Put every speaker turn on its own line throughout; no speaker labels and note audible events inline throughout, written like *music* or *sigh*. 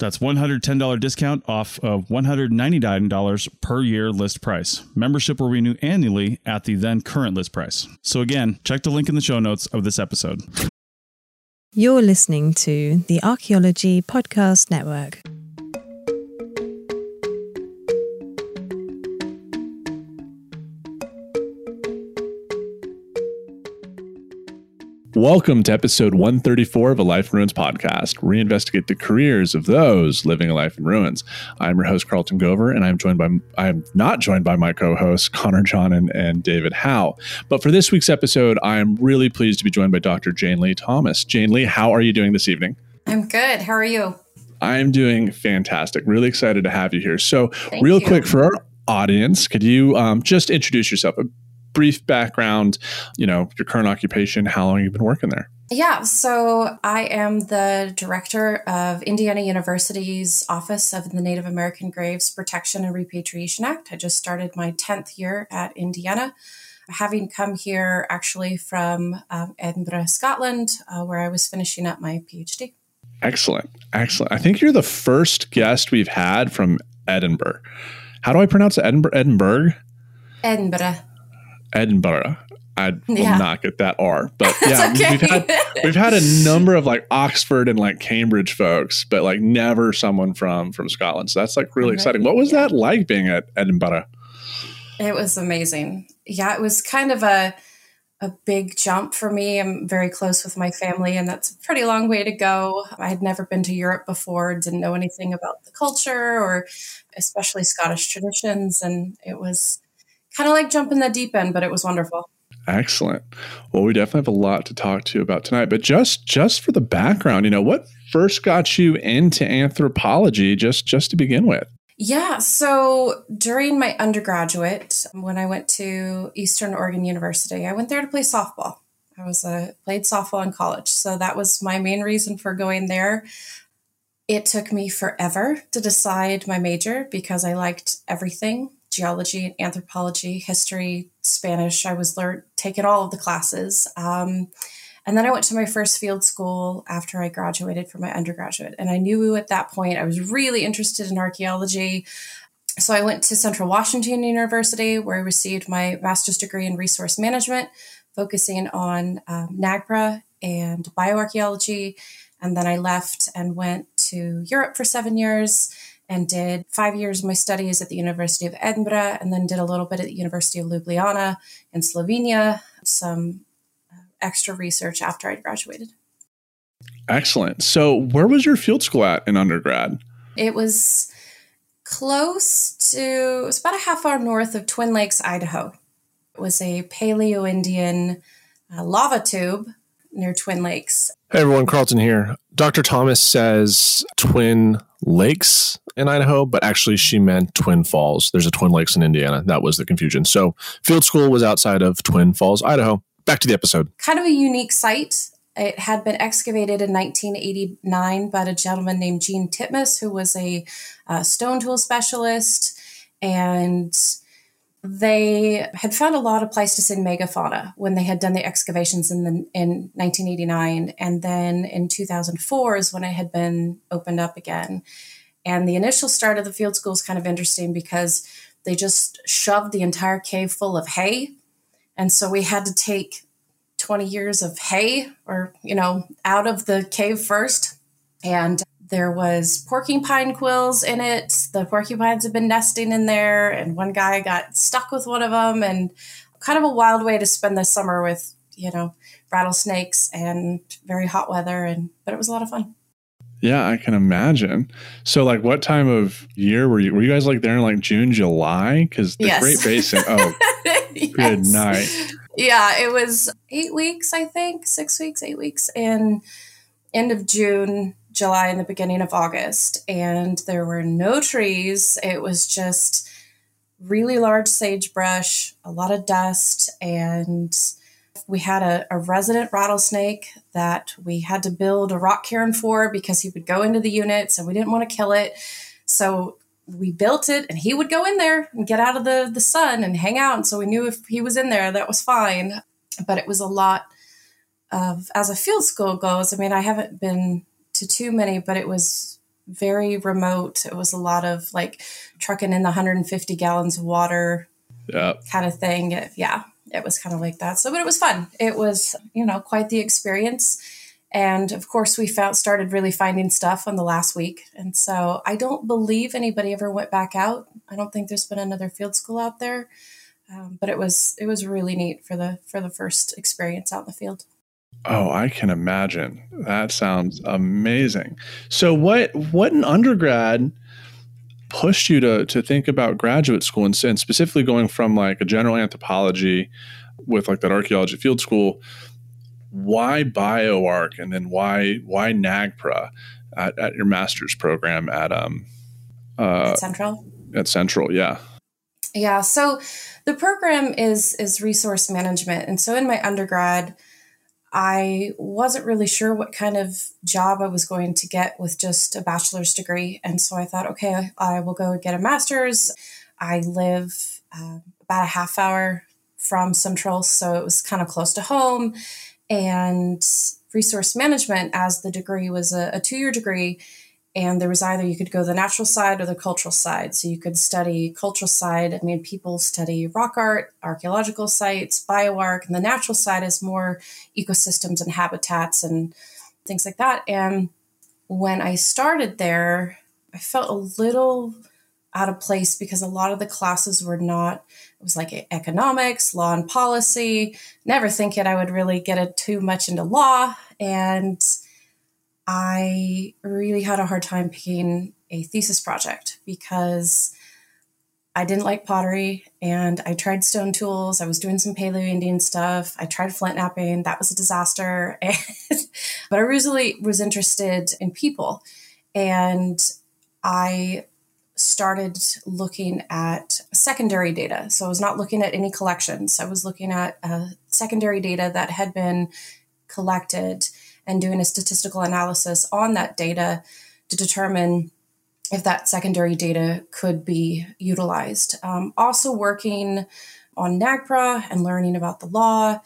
That's $110 discount off of $199 per year list price. Membership will renew annually at the then current list price. So again, check the link in the show notes of this episode.
You're listening to the Archaeology Podcast Network.
Welcome to episode 134 of a Life in Ruins podcast, where we investigate the careers of those living a life in ruins. I'm your host, Carlton Gover, and I'm joined by I'm not joined by my co-hosts, Connor John and, and David Howe. But for this week's episode, I'm really pleased to be joined by Dr. Jayne-Leigh Thomas. Jayne-Leigh, how are you doing this evening?
I'm good. How are you?
I'm doing fantastic. Really excited to have you here. So,
Thank
real
you.
quick for our audience, could you um, just introduce yourself? Brief background, you know, your current occupation, how long you've been working there.
Yeah, so I am the director of Indiana University's Office of the Native American Graves Protection and Repatriation Act. I just started my 10th year at Indiana, having come here actually from um, Edinburgh, Scotland, uh, where I was finishing up my PhD.
Excellent. Excellent. I think you're the first guest we've had from Edinburgh. How do I pronounce it? Edinburgh? Edinburgh?
Edinburgh.
Edinburgh. I will
Yeah.
not get that R, but *laughs* yeah,
okay.
we've had we've had a number of like Oxford and like Cambridge folks, but like never someone from from Scotland. So that's like really
Right,
exciting. What was
yeah.
that like being at Edinburgh?
It was amazing. Yeah, it was kind of a a big jump for me. I'm very close with my family, and that's a pretty long way to go. I had never been to Europe before, didn't know anything about the culture or especially Scottish traditions, and it was kind of like jumping the deep end, but it was wonderful.
Excellent. Well, we definitely have a lot to talk to you about tonight. But just just for the background, you know, what first got you into anthropology? Just just to begin with.
Yeah, so during my undergraduate, when I went to Eastern Oregon University, I went there to play softball. I was a played softball in college, so that was my main reason for going there. It took me forever to decide my major because I liked everything geology, anthropology, history, Spanish. I was learn taking all of the classes. Um, and then I went to my first field school after I graduated from my undergraduate. And I knew at that point I was really interested in archaeology. So I went to Central Washington University, where I received my master's degree in resource management, focusing on um, NAGPRA and bioarchaeology. And then I left and went to Europe for seven years and did five years of my studies at the University of Edinburgh, and then did a little bit at the University of Ljubljana in Slovenia, some uh, extra research after I graduated.
Excellent. So, where was your field school at in undergrad?
It was close to, it was about a half hour north of Twin Lakes, Idaho. It was a Paleo Indian uh, lava tube near Twin Lakes.
Hey everyone, Carlton here. Dr. Thomas says Twin Lakes in Idaho, but actually she meant Twin Falls. There's a Twin Lakes in Indiana. That was the confusion. So field school was outside of Twin Falls, Idaho. Back to the episode.
Kind of a unique site It had been excavated in 1989 by a gentleman named Gene Titmus, who was a, a stone tool specialist. And they had found a lot of Pleistocene megafauna when they had done the excavations in the, in 1989, and then in 2004 is when it had been opened up again. And the initial start of the field school is kind of interesting because they just shoved the entire cave full of hay, and so we had to take 20 years of hay, or you know, out of the cave first, and there was porcupine quills in it. The porcupines had been nesting in there, and one guy got stuck with one of them, and kind of a wild way to spend the summer with, you know, rattlesnakes and very hot weather. And but it was a lot of fun.
Yeah, I can imagine. So, like, what time of year were you? Were you guys like there in like June, July? Because the
Yes.
Great Basin. Oh, *laughs*
Yes.
good night.
Yeah, it was eight weeks, I think, six weeks, eight weeks in end of June, July, and the beginning of August. And there were no trees. It was just really large sagebrush, a lot of dust, and we had a, a resident rattlesnake that we had to build a rock cairn for because he would go into the unit, so we didn't want to kill it. So we built it and he would go in there and get out of the, the sun and hang out. And so we knew if he was in there, that was fine. But it was a lot of, as a field school goes, I mean, I haven't been to too many, but it was very remote. It was a lot of like trucking in the 150 gallons of water
Yeah.
kind of thing. It- yeah, it was kind of like that. So, but it was fun. It was, you know, quite the experience. And of course, we found started really finding stuff on the last week. And so I don't believe anybody ever went back out. I don't think there's been another field school out there. Um, but it was it was really neat for the for the first experience out in the field.
Oh, I can imagine. That sounds amazing. So, what what in undergrad pushed you to to think about graduate school and, and specifically going from like a general anthropology with like that archaeology field school? Why bioarc and then why why NAGPRA at, at your master's program at um uh,
at Central.
at Central? Yeah.
Yeah, so the program is is resource management, and so in my undergrad, I wasn't really sure what kind of job I was going to get with just a bachelor's degree, and so I thought, okay, I will go get a master's. I live uh, about a half hour from Central, so it was kind of close to home, and resource management as the degree was a, a two year degree and there was either you could go the natural side or the cultural side. So you could study cultural side. I mean people study rock art archaeological sites bioarc and the natural side is more ecosystems and habitats and things like that. And when i started there i felt a little out of place because a lot of the classes were not it was like economics law and policy. Never thinking i would really get it too much into law. And I really had a hard time picking a thesis project because I didn't like pottery and I tried stone tools. I was doing some Paleo Indian stuff. I tried flint knapping. That was a disaster. *laughs* But I really was interested in people. And I started looking at secondary data. So I was not looking at any collections. I was looking at uh, secondary data that had been collected and doing a statistical analysis on that data to determine if that secondary data could be utilized. Um, also working on NAGPRA and learning about the law,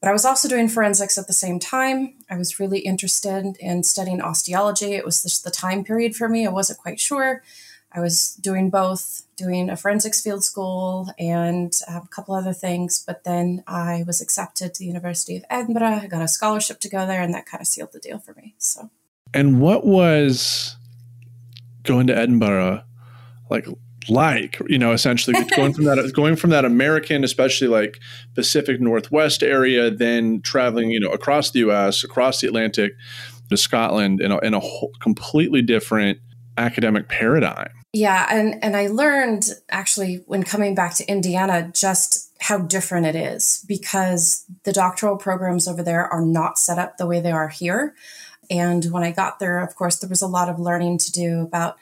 but I was also doing forensics at the same time. I was really interested in studying osteology. It was just the time period for me. I wasn't quite sure. I was doing both, doing a forensics field school and um, a couple other things. But then I was accepted to the University of Edinburgh. I got a scholarship to go there, and that kind of sealed the deal for me. So,
And what was going to Edinburgh like? Like you know, essentially going from that *laughs* going from that American, especially like Pacific Northwest area, then traveling you know across the U.S., across the Atlantic to Scotland in a, in a whole, completely different academic paradigm.
Yeah, and and I learned actually when coming back to Indiana just how different it is because the doctoral programs over there are not set up the way they are here. And when I got there, of course, there was a lot of learning to do about,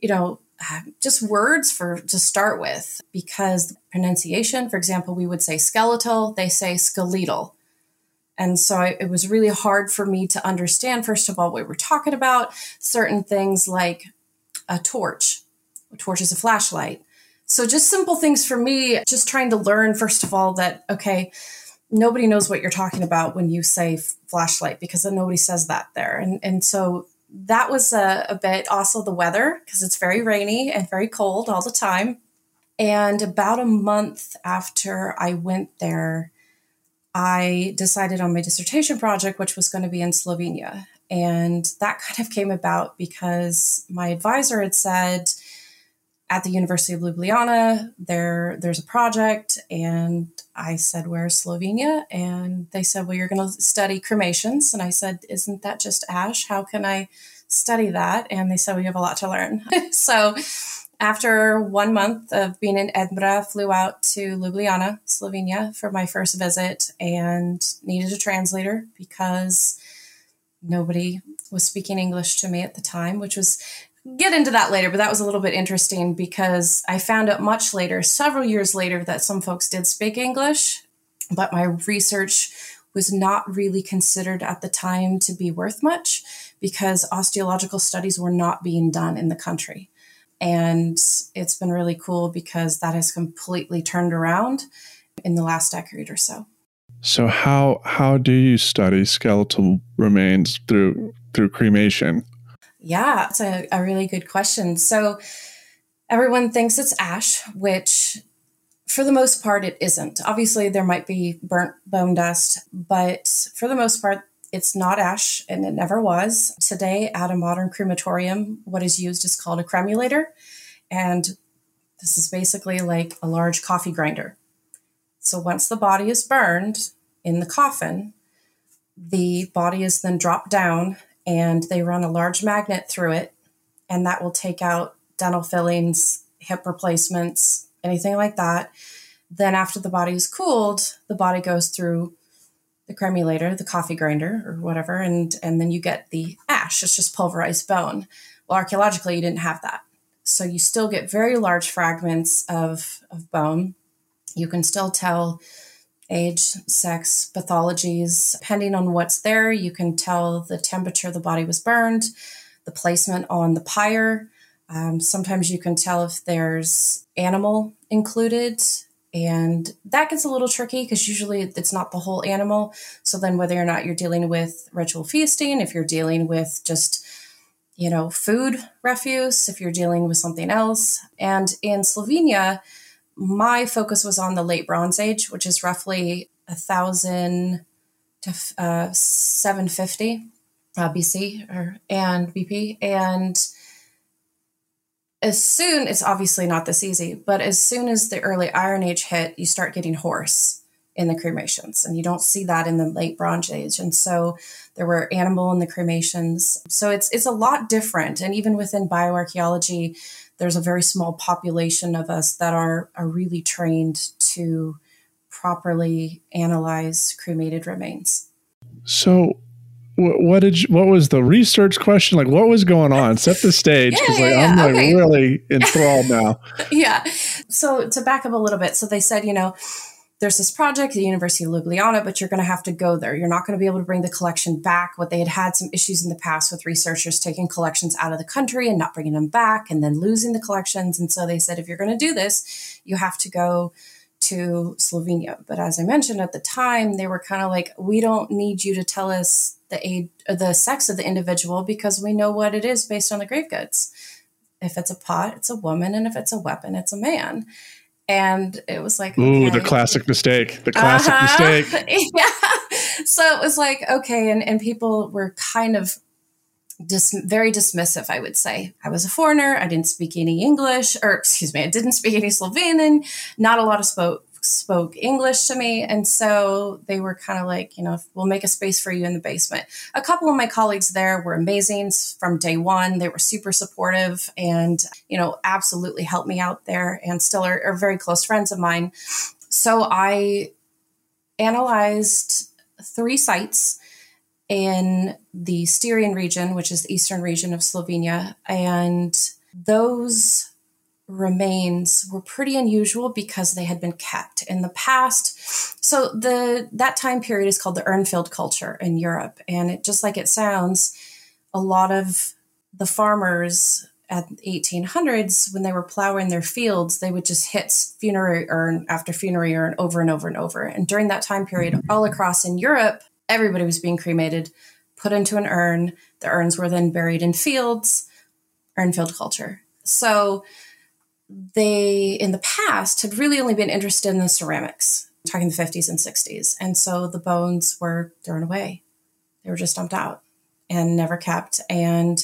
you know, uh, just words for to start with because pronunciation, for example, we would say skeletal, they say skeletal. And so I, it was really hard for me to understand, first of all, what we're talking about, certain things like a torch. Torch is a flashlight. So just simple things for me, just trying to learn, first of all, that, okay, nobody knows what you're talking about when you say flashlight because nobody says that there. And, and so that was a, a bit also the weather because it's very rainy and very cold all the time. And about a month after I went there, I decided on my dissertation project, which was going to be in Slovenia. And that kind of came about because my advisor had said at the University of Ljubljana, there there's a project. And I said, Where's Slovenia? And they said, Well, you're going to study cremations. And I said, Isn't that just ash? How can I study that? And they said, We have a lot to learn. *laughs* so after one month of being in Edinburgh, flew out to Ljubljana, Slovenia for my first visit and needed a translator because nobody was speaking English to me at the time, which was get into that later, but that was a little bit interesting because I found out much later, several years later, that some folks did speak English, but my research was not really considered at the time to be worth much because osteological studies were not being done in the country. And it's been really cool because that has completely turned around in the last decade or so.
So how how do you study skeletal remains through through cremation?
Yeah, it's a, a really good question. So everyone thinks it's ash, which for the most part it isn't. Obviously there might be burnt bone dust, but for the most part it's not ash and it never was. Today, at a modern crematorium, what is used is called a cremulator. And this is basically like a large coffee grinder. So once the body is burned in the coffin, the body is then dropped down and they run a large magnet through it. And that will take out dental fillings, hip replacements, anything like that. Then, after the body is cooled, the body goes through the cremulator, the coffee grinder or whatever, and and then you get the ash. It's just pulverized bone. Well, archaeologically, you didn't have that, so you still get very large fragments of of bone. You can still tell age, sex, pathologies, depending on what's there. You can tell the temperature the body was burned, the placement on the pyre. Um, sometimes you can tell if there's animal included and that gets a little tricky because usually it's not the whole animal. So then, whether or not you're dealing with ritual feasting, if you're dealing with just, you know, food refuse, if you're dealing with something else. And in Slovenia, my focus was on the late Bronze Age, which is roughly a thousand to uh, 750 uh, BC or and BP. And as soon it's obviously not this easy but as soon as the early iron age hit you start getting horse in the cremations and you don't see that in the late bronze age. And so there were animal in the cremations. So it's it's a lot different. And even within bioarchaeology there's a very small population of us that are are really trained to properly analyze cremated remains
so what did you, what was the research question like what was going on set the stage because yeah, yeah, like yeah. i'm like okay. really enthralled now *laughs*
yeah so to back up a little bit so they said you know there's this project at the University of Ljubljana, but you're going to have to go there. You're not going to be able to bring the collection back. What they had had some issues in the past with researchers taking collections out of the country and not bringing them back and then losing the collections. And so they said, if you're going to do this, you have to go to Slovenia. But as I mentioned at the time, they were kind of like, we don't need you to tell us the age, the sex of the individual because we know what it is based on the grave goods. If it's a pot, it's a woman, and if it's a weapon, it's a man. And it was like,
ooh, okay. the classic mistake, the classic uh-huh. mistake. *laughs*
yeah. So it was like, okay, and and people were kind of dis- very dismissive, I would say. I was a foreigner. I didn't speak any English, or excuse me, I didn't speak any Slovenian. Not a lot of spoke spoke English to me. And so they were kind of like, you know, we'll make a space for you in the basement. A couple of my colleagues there were amazing from day one. They were super supportive and, you know, absolutely helped me out there and still are, are very close friends of mine. So I analyzed three sites in the Styrian region, which is the eastern region of Slovenia. And those remains were pretty unusual because they had been kept in the past. So the that time period is called the Urnfield culture in Europe, and it just like it sounds, a lot of the farmers at 1800s when they were plowing their fields they would just hit funerary urn after funerary urn over and over and over. And during that time period all across in europe everybody was being cremated put into an urn. The urns were then buried in fields. Urnfield culture. So they in the past had really only been interested in the ceramics talking the 50s and 60s and so the bones were thrown away. They were just dumped out and never kept. And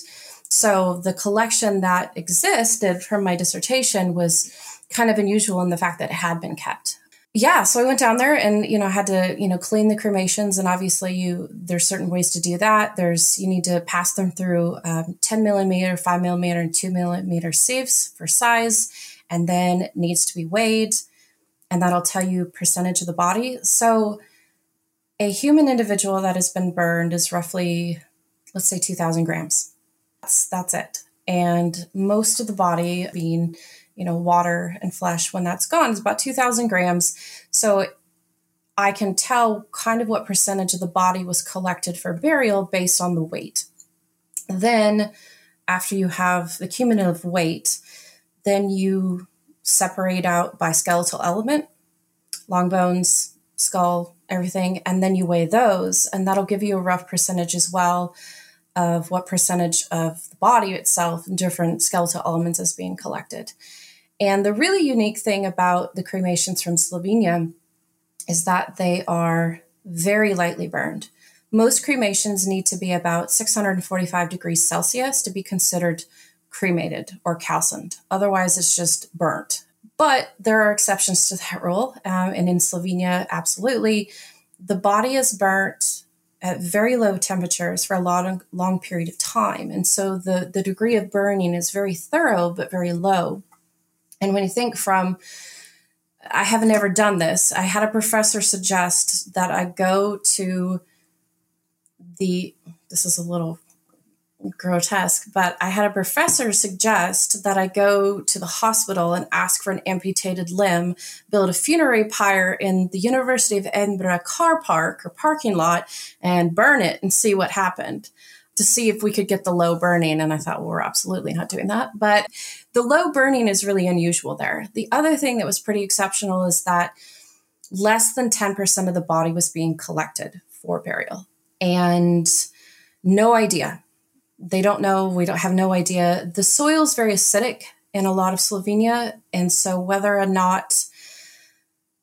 so the collection that existed from my dissertation was kind of unusual in the fact that it had been kept. Yeah, so I went down there and you know had to you know clean the cremations and obviously you there's certain ways to do that. There's you need to pass them through um, 10 millimeter, 5 millimeter, and 2 millimeter sieves for size, and then needs to be weighed, and that'll tell you percentage of the body. So a human individual that has been burned is roughly let's say 2,000 grams that's that's it. And most of the body being, you know, water and flesh when that's gone is about 2,000 grams. So I can tell kind of what percentage of the body was collected for burial based on the weight. Then, after you have the cumulative weight, then you separate out by skeletal element, long bones, skull, everything, and then you weigh those, and that'll give you a rough percentage as well of what percentage of the body itself and different skeletal elements is being collected. And the really unique thing about the cremations from Slovenia is that they are very lightly burned. Most cremations need to be about 645 degrees Celsius to be considered cremated or calcined. Otherwise, it's just burnt. But there are exceptions to that rule. Um, and in Slovenia, absolutely, the body is burnt at very low temperatures for a long, long period of time. And so the, the degree of burning is very thorough, but very low. And when you think from, I haven't ever done this, I had a professor suggest that I go to the, this is a little grotesque, but I had a professor suggest that I go to the hospital and ask for an amputated limb, build a funerary pyre in the University of Edinburgh car park or parking lot, and burn it and see what happened to see if we could get the low burning. And I thought, well, we're absolutely not doing that. But the low burning is really unusual there. The other thing that was pretty exceptional is that less than 10% of the body was being collected for burial. And no idea they don't know. We don't have no idea. The soil is very acidic in a lot of Slovenia. And so whether or not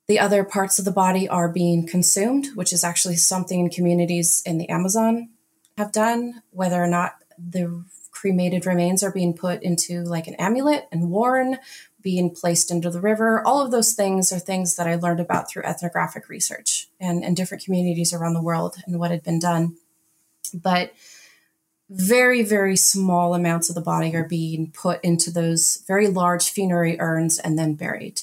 the other parts of the body are being consumed, which is actually something communities in the Amazon have done, whether or not the cremated remains are being put into like an amulet and worn, being placed into the river. All of those things are things that I learned about through ethnographic research and, and different communities around the world and what had been done. But very, very small amounts of the body are being put into those very large funerary urns and then buried.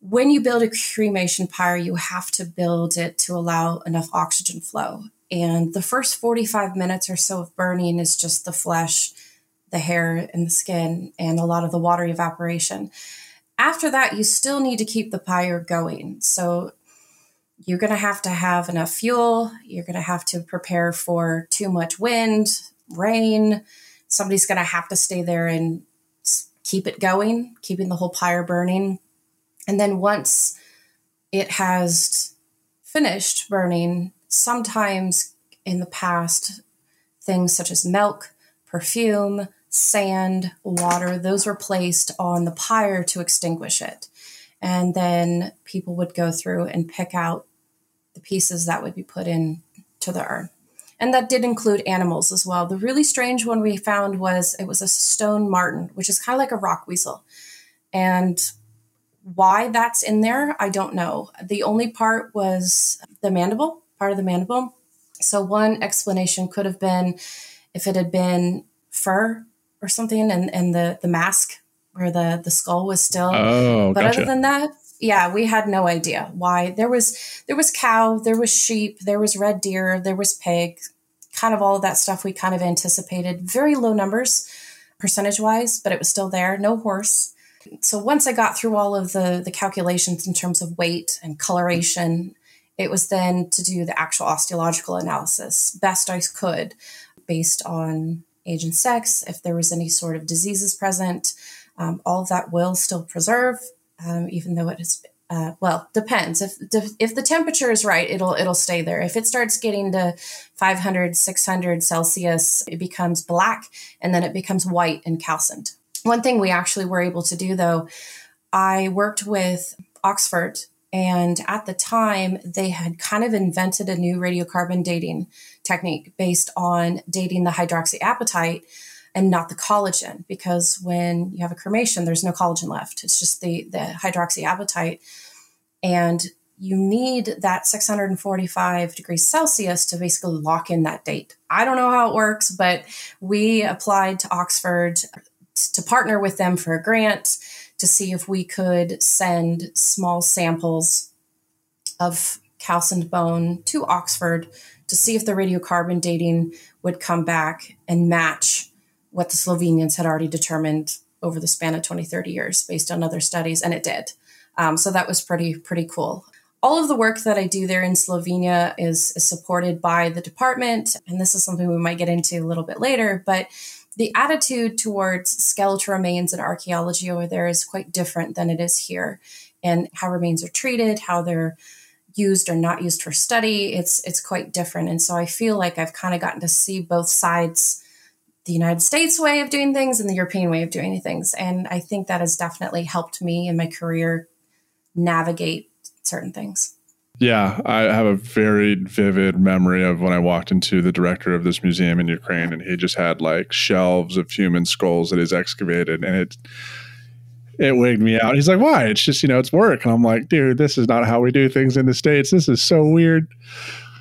When you build a cremation pyre, you have to build it to allow enough oxygen flow. And the first 45 minutes or so of burning is just the flesh, the hair, and the skin, and a lot of the water evaporation. After that, you still need to keep the pyre going. So you're going to have to have enough fuel. You're going to have to prepare for too much wind, rain. Somebody's going to have to stay there and keep it going, keeping the whole pyre burning. And then once it has finished burning, sometimes in the past, things such as milk, perfume, sand, water, those were placed on the pyre to extinguish it. And then people would go through and pick out the pieces that would be put in to the urn. And that did include animals as well. The really strange one we found was it was a stone marten, which is kind of like a rock weasel. And why that's in there, I don't know. The only part was the mandible, part of the mandible. So one explanation could have been if it had been fur or something and, and the, the mask where the, the skull was still.
Oh,
but
gotcha.
other than that, yeah, we had no idea why. There was there was cow, there was sheep, there was red deer, there was pig, kind of all of that stuff we kind of anticipated. Very low numbers percentage wise, but it was still there. No horse. So once I got through all of the, the calculations in terms of weight and coloration, it was then to do the actual osteological analysis best I could based on age and sex, if there was any sort of diseases present. Um, all of that will still preserve, um, even though it is uh, well depends. If if the temperature is right it'll it'll stay there. If it starts getting to 500 600 celsius it becomes black and then it becomes white and calcined. One thing we actually were able to do though i worked with oxford and at the time they had kind of invented a new radiocarbon dating technique based on dating the hydroxyapatite and not the collagen because when you have a cremation there's no collagen left. It's just the the hydroxyapatite. And you need that 645 degrees celsius to basically lock in that date. I don't know how it works but we applied to oxford to partner with them for a grant to see if we could send small samples of calcined bone to oxford to see if the radiocarbon dating would come back and match what the Slovenians had already determined over the span of 20, 30 years based on other studies, and it did. Um, so that was pretty, pretty cool. All of the work that I do there in Slovenia is, is supported by the department, and this is something we might get into a little bit later, but the attitude towards skeletal remains in archaeology over there is quite different than it is here. And how remains are treated, how they're used or not used for study, it's it's quite different. And so I feel like I've kind of gotten to see both sides the United States way of doing things and the European way of doing things. And I think that has definitely helped me in my career navigate certain things.
Yeah, I have a very vivid memory of when I walked into the director of this museum in Ukraine and he just had like shelves of human skulls that he's excavated and it it wigged me out. He's like, "Why? It's just, you know, it's work." And I'm like, "Dude, this is not how we do things in the states. This is so weird."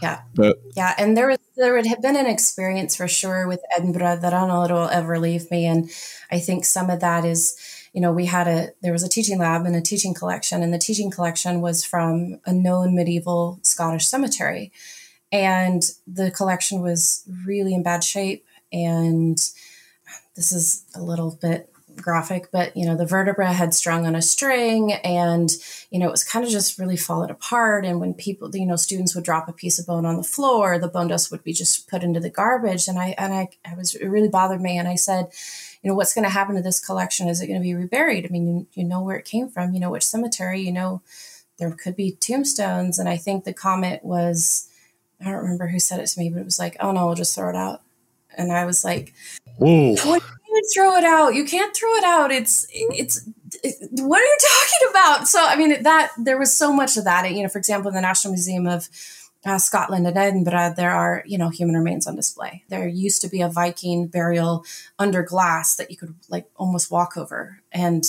Yeah.
But
yeah, and there was there would have been an experience for sure with Edinburgh that I don't know it will ever leave me. And I think some of that is, you know, we had a there was a teaching lab and a teaching collection, and the teaching collection was from a known medieval Scottish cemetery. And the collection was really in bad shape. And this is a little bit graphic, but you know, the vertebra had strung on a string and, you know, it was kind of just really falling apart. And when people, you know, students would drop a piece of bone on the floor, the bone dust would be just put into the garbage. And I, and I, I was, it really bothered me. And I said, you know, what's going to happen to this collection? Is it going to be reburied? I mean, you, you know where it came from, you know, which cemetery, you know, there could be tombstones. And I think the comment was, I don't remember who said it to me, but it was like, oh no, we'll just throw it out. And I was like,
Whoa.
What throw it out. You can't throw it out. It's it's it, what are you talking about? So I mean that there was so much of that. You know, for example, in the National Museum of Scotland and Edinburgh, there are you know human remains on display. There used to be a Viking burial under glass that you could like almost walk over, and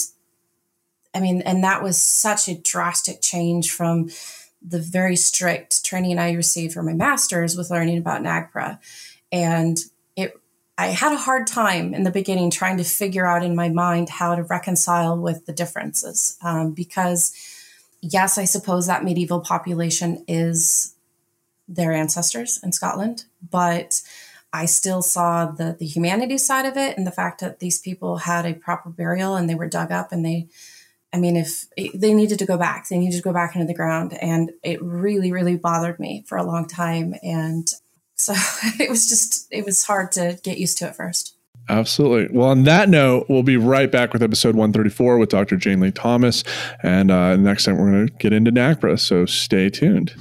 I mean, and that was such a drastic change from the very strict training I received for my master's with learning about NAGPRA. And it, I had a hard time in the beginning trying to figure out in my mind how to reconcile with the differences um, because, yes, I suppose that medieval population is their ancestors in Scotland, but I still saw the the humanity side of it and the fact that these people had a proper burial and they were dug up and they I mean if they needed to go back they needed to go back into the ground and it really really bothered me for a long time and so *laughs* it was just, it was hard to get used to at first.
Absolutely. Well, on that note, we'll be right back with episode 134 with Dr. Jayne-Leigh Thomas. And uh, next time, we're going to get into NAGPRA. So stay tuned.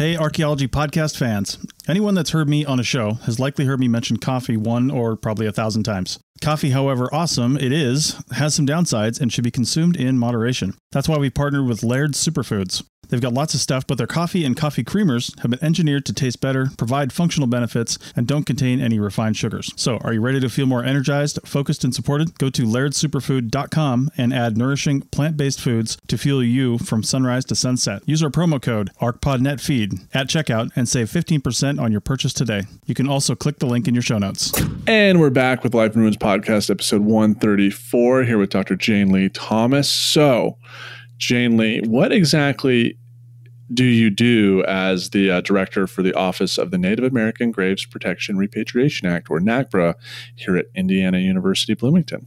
Hey, archaeology podcast fans. Anyone that's heard me on a show has likely heard me mention coffee one or probably a thousand times. Coffee, however awesome it is, has some downsides and should be consumed in moderation. That's why we partnered with Laird Superfoods. They've got lots of stuff, but their coffee and coffee creamers have been engineered to taste better, provide functional benefits, and don't contain any refined sugars. So, are you ready to feel more energized, focused, and supported? Go to lairdsuperfood.com and add nourishing plant-based foods to fuel you from sunrise to sunset. Use our promo code ARCPODNETFEED at checkout and save 15% on your purchase today. You can also click the link in your show notes.
And we're back with Life in Ruins podcast, episode 134, here with Dr. Jayne-Leigh Thomas. So, Jayne-Leigh, what exactly do you do as the uh, director for the Office of the Native American Graves Protection Repatriation Act, or NAGPRA, here at Indiana University Bloomington?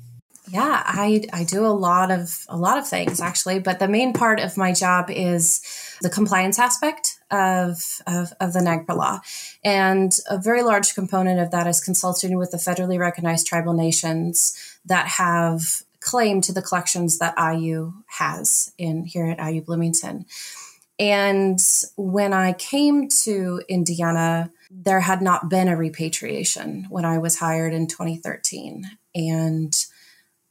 Yeah, I, I do a lot of a lot of things actually, but the main part of my job is the compliance aspect of, of, of the NAGPRA law. And a very large component of that is consulting with the federally recognized tribal nations that have claim to the collections that IU has in here at IU Bloomington. And when I came to Indiana, there had not been a repatriation when I was hired in 2013. And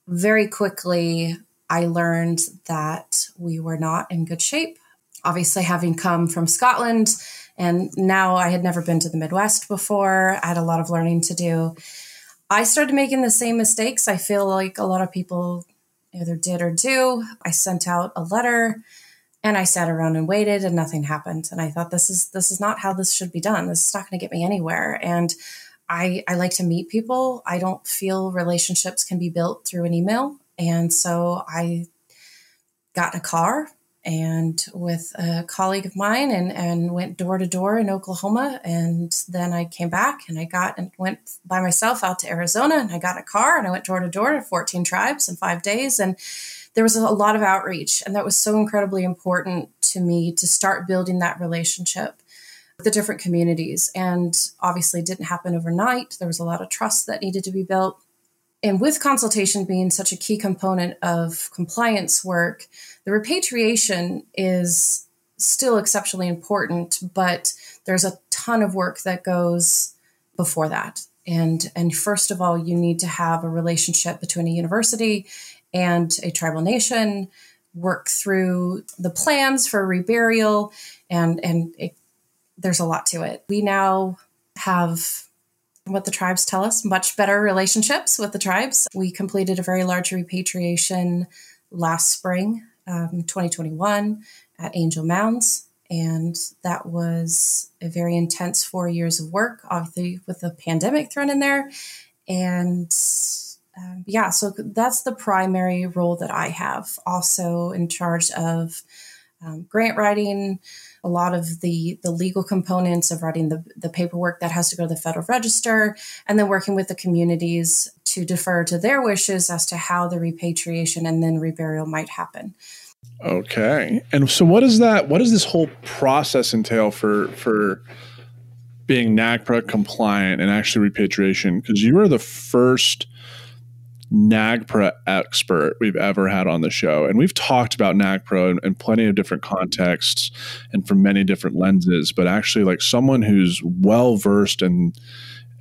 very quickly, I learned that we were not in good shape. Obviously, having come from Scotland, and now I had never been to the Midwest before, I had a lot of learning to do. I started making the same mistakes. I feel like a lot of people either did or do. I sent out a letter and I sat around and waited and nothing happened. And I thought this is this is not how this should be done. This is not going to get me anywhere. And I, I like to meet people. I don't feel relationships can be built through an email. And so I got a car and with a colleague of mine and, and went door to door in Oklahoma. And then I came back and I got and went by myself out to Arizona and I got a car and I went door to door to 14 tribes in five days. And there was a lot of outreach. And that was so incredibly important to me to start building that relationship with the different communities. And obviously, didn't happen overnight. There was a lot of trust that needed to be built. And with consultation being such a key component of compliance work, the repatriation is still exceptionally important, but there's a ton of work that goes before that. And, and first of all, you need to have a relationship between a university and a tribal nation, work through the plans for reburial, and, and it there's a lot to it. We now have what the tribes tell us much better relationships with the tribes. We completed a very large repatriation last spring, um, 2021, at Angel Mounds. And that was a very intense four years of work, obviously, with the pandemic thrown in there. And um, yeah, so that's the primary role that I have. Also, in charge of um, grant writing, a lot of the the legal components of writing the, the paperwork that has to go to the federal register and then working with the communities to defer to their wishes as to how the repatriation and then reburial might happen
okay and so what is that what does this whole process entail for for being NAGPRA compliant and actually repatriation because you are the first NAGPRA expert we've ever had on the show. And we've talked about NAGPRA in, in, plenty of different contexts and from many different lenses, but actually like someone who's well versed and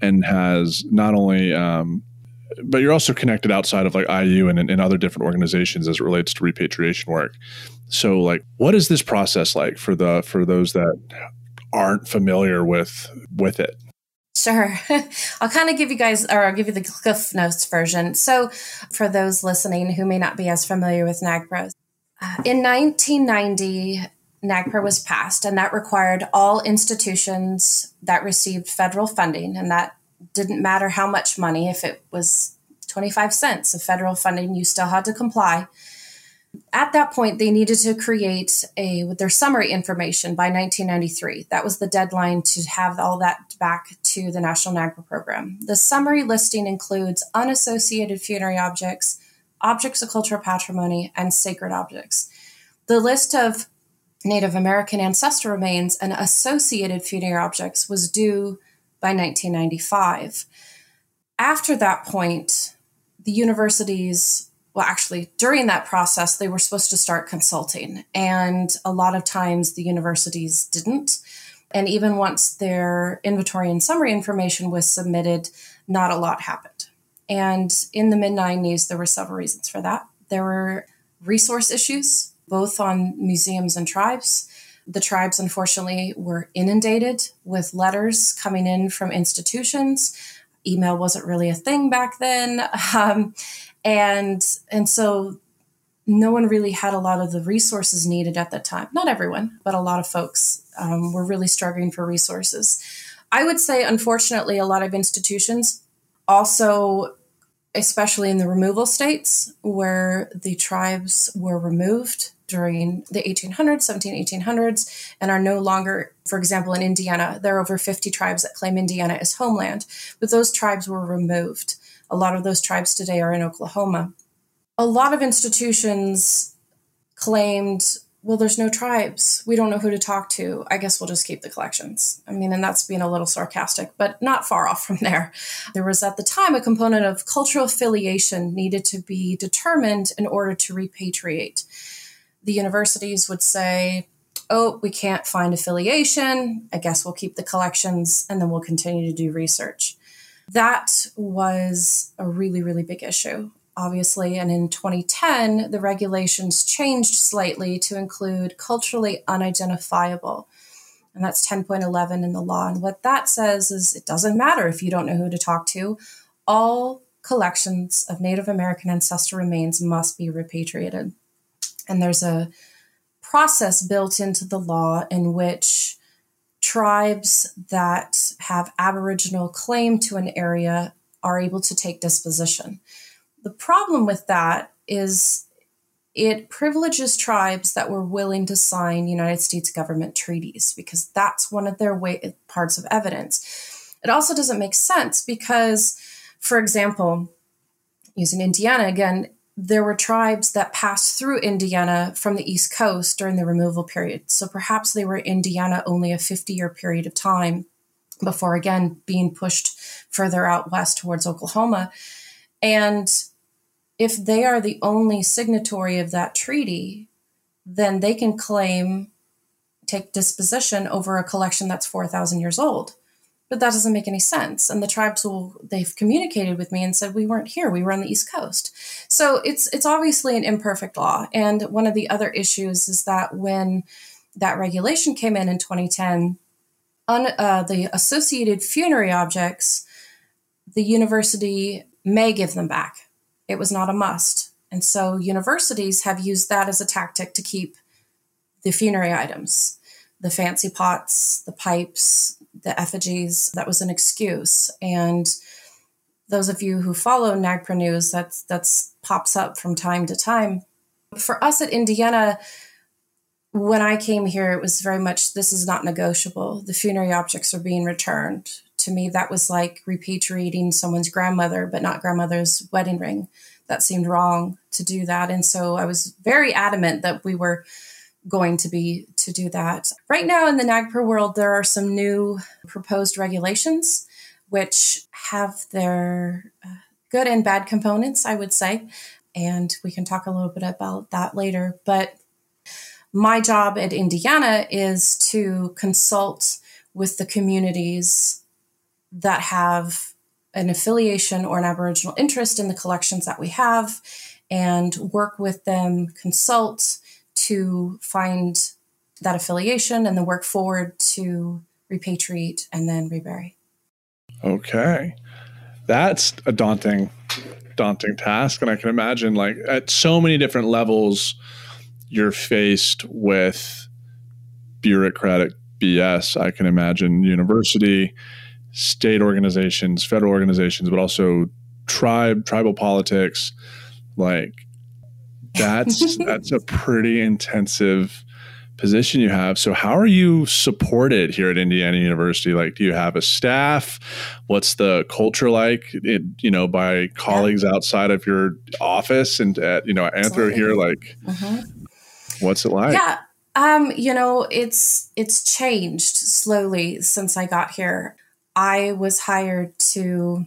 and has not only um, but you're also connected outside of like IU and, and other different organizations as it relates to repatriation work. So like what is this process like for the for those that aren't familiar with with it?
Sure. *laughs* I'll kind of give you guys, or I'll give you the Cliff Notes version. So, for those listening who may not be as familiar with NAGPRA, uh, in 1990, NAGPRA was passed, and that required all institutions that received federal funding, and that didn't matter how much money, if it was 25 cents of federal funding, you still had to comply at that point, they needed to create a with their summary information by 1993. That was the deadline to have all that back to the National NAGPRA program. The summary listing includes unassociated funerary objects, objects of cultural patrimony, and sacred objects. The list of Native American ancestor remains and associated funerary objects was due by 1995. After that point, the universities well, actually, during that process, they were supposed to start consulting. And a lot of times the universities didn't. And even once their inventory and summary information was submitted, not a lot happened. And in the mid 90s, there were several reasons for that. There were resource issues, both on museums and tribes. The tribes, unfortunately, were inundated with letters coming in from institutions. Email wasn't really a thing back then. *laughs* Um, and and so no one really had a lot of the resources needed at that time. Not everyone but a lot of folks um, were really struggling for resources. I would say unfortunately a lot of institutions also especially in the removal states where the tribes were removed during the 1800s 17 1800s and are no longer for example in indiana there are over 50 tribes that claim indiana as homeland but those tribes were removed a lot of those tribes today are in Oklahoma. a lot of institutions claimed well, there's no tribes. We don't know who to talk to. I guess we'll just keep the collections. I mean, and that's being a little sarcastic, but not far *laughs* off from there. There was at the time a component of cultural affiliation needed to be determined in order to repatriate. The universities would say, oh, we can't find affiliation. I guess we'll keep the collections and then we'll continue to do research. That was a really, really big issue obviously. And in 2010, the regulations changed slightly to include culturally unidentifiable. And that's 10.11 in the law. And what that says is it doesn't matter if you don't know who to talk to, all collections of Native American ancestral remains must be repatriated. And there's a process built into the law in which tribes that have Aboriginal claim to an area are able to take disposition. The problem with that is it privileges tribes that were willing to sign United States government treaties because that's one of their way, parts of evidence. It also doesn't make sense because, for example, using Indiana again, there were tribes that passed through Indiana from the East Coast during the removal period. So perhaps they were Indiana only a 50 year period of time before again being pushed further out west towards Oklahoma. And if they are the only signatory of that treaty, then they can claim, take disposition over a collection that's 4,000 years old. But that doesn't make any sense. And the tribes will, they've communicated with me and said, we weren't here, we were on the East Coast. So it's, it's obviously an imperfect law. And one of the other issues is that when that regulation came in in 2010, on uh, the associated funerary objects, the university may give them back it was not a must. And so universities have used that as a tactic to keep the funerary items, the fancy pots, the pipes, the effigies. That was an excuse. And those of you who follow NAGPRA news, that's that's pops up from time to time. For us at Indiana, when I came here, it was very much this is not negotiable. The funerary objects are being returned to me, that was like repatriating someone's grandmother, but not grandmother's wedding ring. That seemed wrong to do that. And so I was very adamant that we were going to be to do that. Right now in the NAGPRA world, there are some new proposed regulations which have their uh, good and bad components, I would say. And we can talk a little bit about that later. But my job at Indiana is to consult with the communities that have an affiliation or an Aboriginal interest in the collections that we have and work with them, consult to find that affiliation and then work forward to repatriate and then rebury.
Okay. That's a daunting daunting task and I can imagine like at so many different levels you're faced with bureaucratic BS. I can imagine university state organizations, federal organizations, but also tribe, tribal politics. Like that's *laughs* that's a pretty intensive position you have. So how are you supported here at Indiana University? Like, do you have a staff? What's the culture like? It, you know, by colleagues yeah. outside of your office and at you know Anthro here. Like, mm-hmm. what's it like?
Yeah. Um, you know, it's it's changed slowly since I got here. I was hired to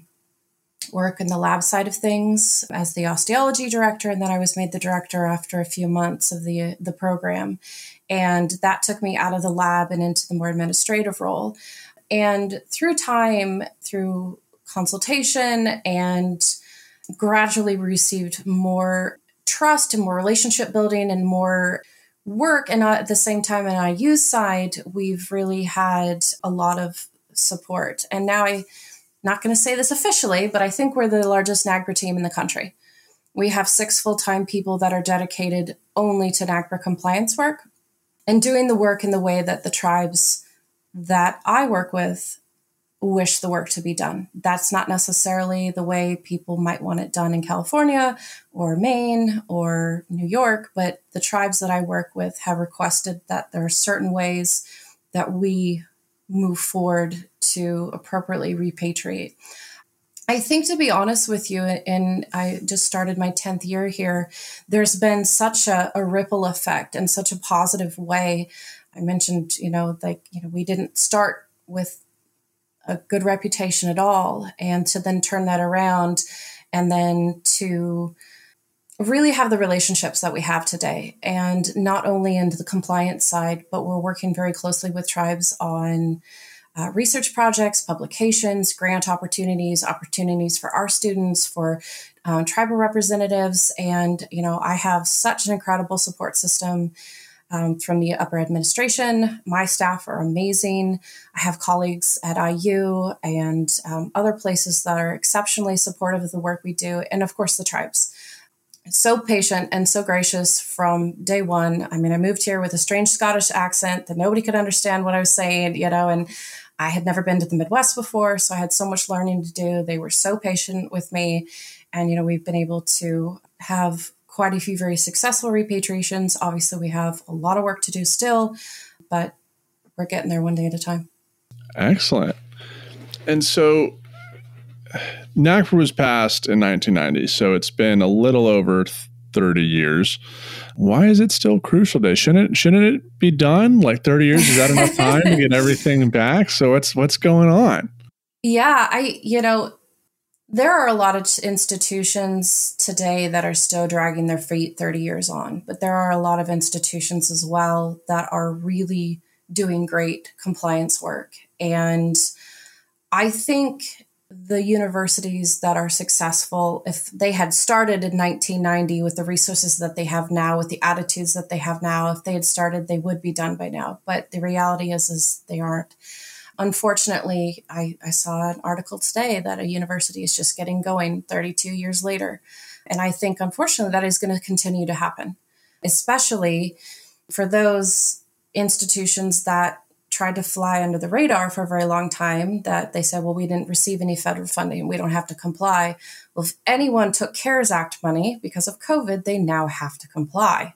work in the lab side of things as the osteology director, and then I was made the director after a few months of the the program, and that took me out of the lab and into the more administrative role. And through time, through consultation, and gradually received more trust and more relationship building and more work. And at the same time, on IU side, we've really had a lot of support. And now I'm not going to say this officially, but I think we're the largest NAGPRA team in the country. We have six full time people that are dedicated only to NAGPRA compliance work and doing the work in the way that the tribes that I work with wish the work to be done. That's not necessarily the way people might want it done in California or Maine or New York, but the tribes that I work with have requested that there are certain ways that we move forward to appropriately repatriate. I think, to be honest with you, and I just started my 10th year here, there's been such a, a, ripple effect in such a positive way. I mentioned, you know, like, you know, we didn't start with a good reputation at all. And to then turn that around and then to really have the relationships that we have today. And not only in the compliance side, but we're working very closely with tribes on uh, research projects, publications, grant opportunities, opportunities for our students, for uh, tribal representatives. And, you know, I have such an incredible support system um, from the upper administration. My staff are amazing. I have colleagues at IU and um, other places that are exceptionally supportive of the work we do. And of course, the tribes so patient and so gracious from day one. I mean, I moved here with a strange Scottish accent that nobody could understand what I was saying, you know, and I had never been to the Midwest before, so I had so much learning to do. They were so patient with me. And, you know, we've been able to have quite a few very successful repatriations. Obviously, we have a lot of work to do still, but we're getting there one day at a time.
Excellent. And so *sighs* NAGPRA was passed in 1990, so it's been a little over 30 years. Why is it still crucial day? Shouldn't it, shouldn't it be done? Like 30 years is that enough *laughs* time to get everything back? So what's what's going on?
Yeah, I you know there are a lot of institutions today that are still dragging their feet 30 years on, but there are a lot of institutions as well that are really doing great compliance work. And I think the universities that are successful, if they had started in 1990 with the resources that they have now, with the attitudes that they have now, if they had started, they would be done by now. But the reality is, is they aren't. Unfortunately, I, I saw an article today that a university is just getting going 32 years later. And I think, unfortunately, that is going to continue to happen, especially for those institutions that tried to fly under the radar for a very long time that they said, well, we didn't receive any federal funding. We don't have to comply. Well, if anyone took CARES Act money because of COVID, they now have to comply.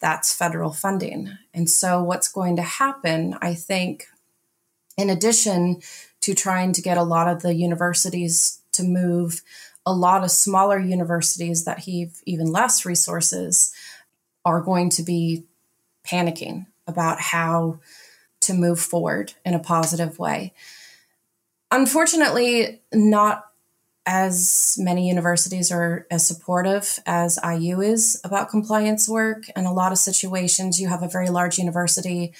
That's federal funding. And so, what's going to happen, I think, in addition to trying to get a lot of the universities to move, a lot of smaller universities that have even less resources are going to be panicking about how to move forward in a positive way. Unfortunately, not as many universities are as supportive as IU is about compliance work. In a lot of situations, you have a very large university,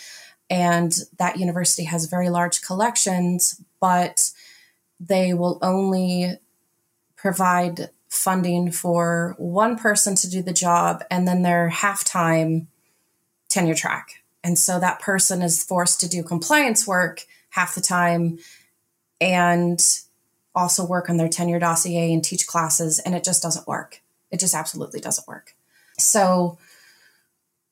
and that university has very large collections, but they will only provide funding for one person to do the job, and then their half-time tenure track and so that person is forced to do compliance work half the time and also work on their tenure dossier and teach classes. And it just doesn't work. It just absolutely doesn't work. So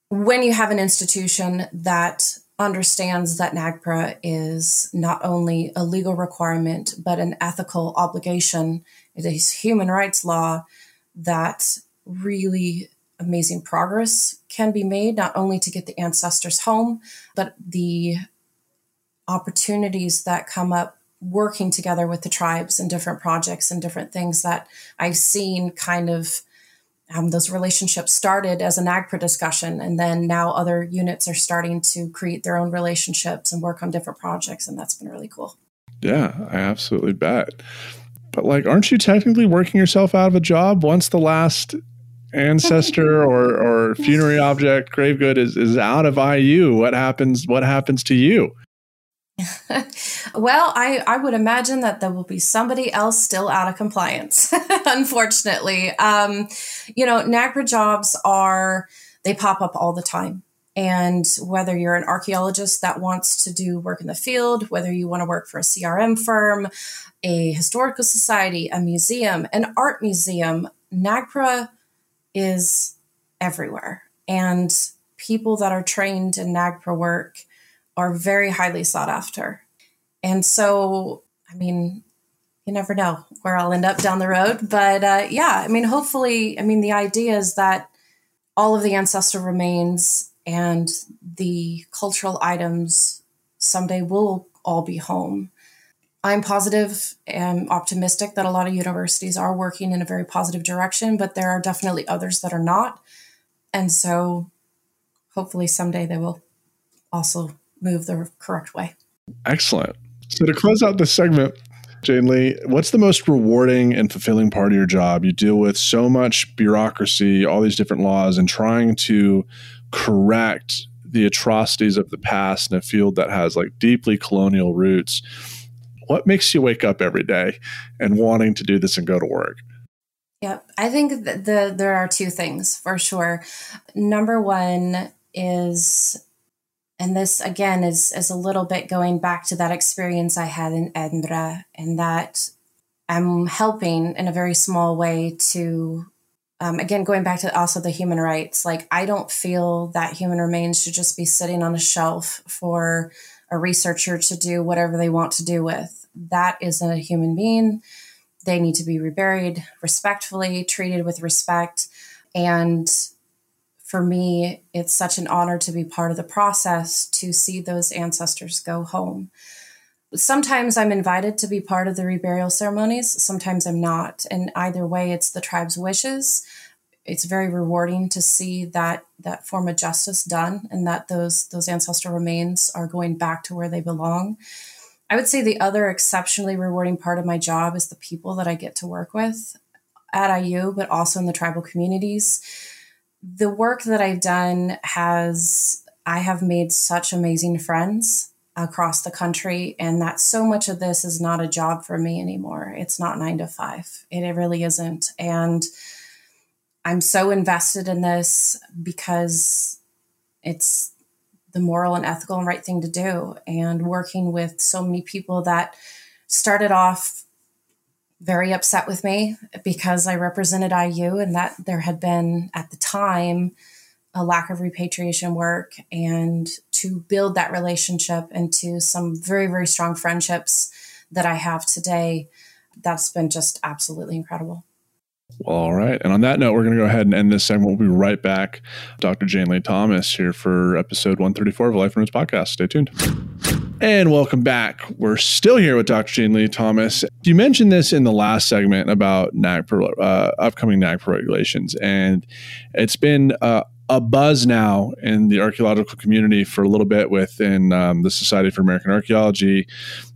when you have an institution that understands that NAGPRA is not only a legal requirement, but an ethical obligation, it is human rights law that really amazing progress can be made, not only to get the ancestors home, but the opportunities that come up working together with the tribes and different projects and different things that I've seen kind of um, those relationships started as an NAGPRA discussion, and then now other units are starting to create their own relationships and work on different projects, and that's been really cool.
Yeah, I absolutely bet. But like, aren't you technically working yourself out of a job once the last ancestor *laughs* or or funerary object grave good is is out of IU, what happens what happens to you? *laughs*
well, I, I would imagine that there will be somebody else still out of compliance, *laughs* unfortunately. Um, you know, NAGPRA jobs are, they pop up all the time. And whether you're an archaeologist that wants to do work in the field, whether you want to work for a CRM firm, a historical society, a museum, an art museum, NAGPRA is everywhere. And people that are trained in NAGPRA work are very highly sought after. And so, I mean, you never know where I'll end up down the road. But uh, yeah, I mean, hopefully, I mean, the idea is that all of the ancestral remains and the cultural items someday will all be home. I'm positive and optimistic that a lot of universities are working in a very positive direction, but there are definitely others that are not. And so hopefully someday they will also move the correct way.
Excellent. So to close out this segment, Jayne-Leigh, what's the most rewarding and fulfilling part of your job? You deal with so much bureaucracy, all these different laws, and trying to correct the atrocities of the past in a field that has like deeply colonial roots. What makes you wake up every day and wanting to do this and go to work?
Yeah, I think that the there are two things for sure. Number one is and this again is is a little bit going back to that experience I had in Edinburgh, and that I'm helping in a very small way to. Um, again, going back to also the human rights, like I don't feel that human remains should just be sitting on a shelf for a researcher to do whatever they want to do with. That isn't a human being. They need to be reburied respectfully, treated with respect, and for me, it's such an honor to be part of the process to see those ancestors go home. Sometimes I'm invited to be part of the reburial ceremonies, sometimes I'm not. And either way, it's the tribe's wishes. It's very rewarding to see that that form of justice done and that those those ancestral remains are going back to where they belong. I would say the other exceptionally rewarding part of my job is the people that I get to work with at IU, but also in the tribal communities the work that I've done has, I have made such amazing friends across the country, and that so much of this is not a job for me anymore. It's not nine to five, it, it really isn't. And I'm so invested in this because it's the moral and ethical and right thing to do. And working with so many people that started off very upset with me because I represented IU and that there had been at the time a lack of repatriation work and to build that relationship into some very, very strong friendships that I have today. That's been just absolutely incredible.
Well, all right. And on that note, we're going to go ahead and end this segment. We'll be right back. Dr. Jayne-Leigh Thomas here for episode 134 of Life and podcast. Stay tuned. And welcome back. We're still here with Dr. Jayne-Leigh Thomas. You mentioned this in the last segment about NAGPRA, uh, upcoming NAGPRA regulations, and it's been uh, a buzz now in the archaeological community for a little bit within um, the Society for American Archaeology,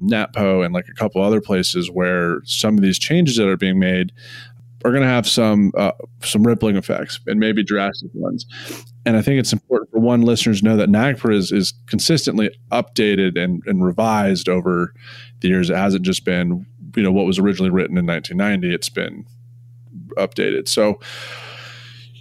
NAPO, and like a couple other places where some of these changes that are being made are going to have some uh, some rippling effects and maybe drastic ones. And I think it's important for one listeners to know that NAGPRA is, is consistently updated and, and revised over the years. It hasn't just been you know what was originally written in 1990. It's been updated. So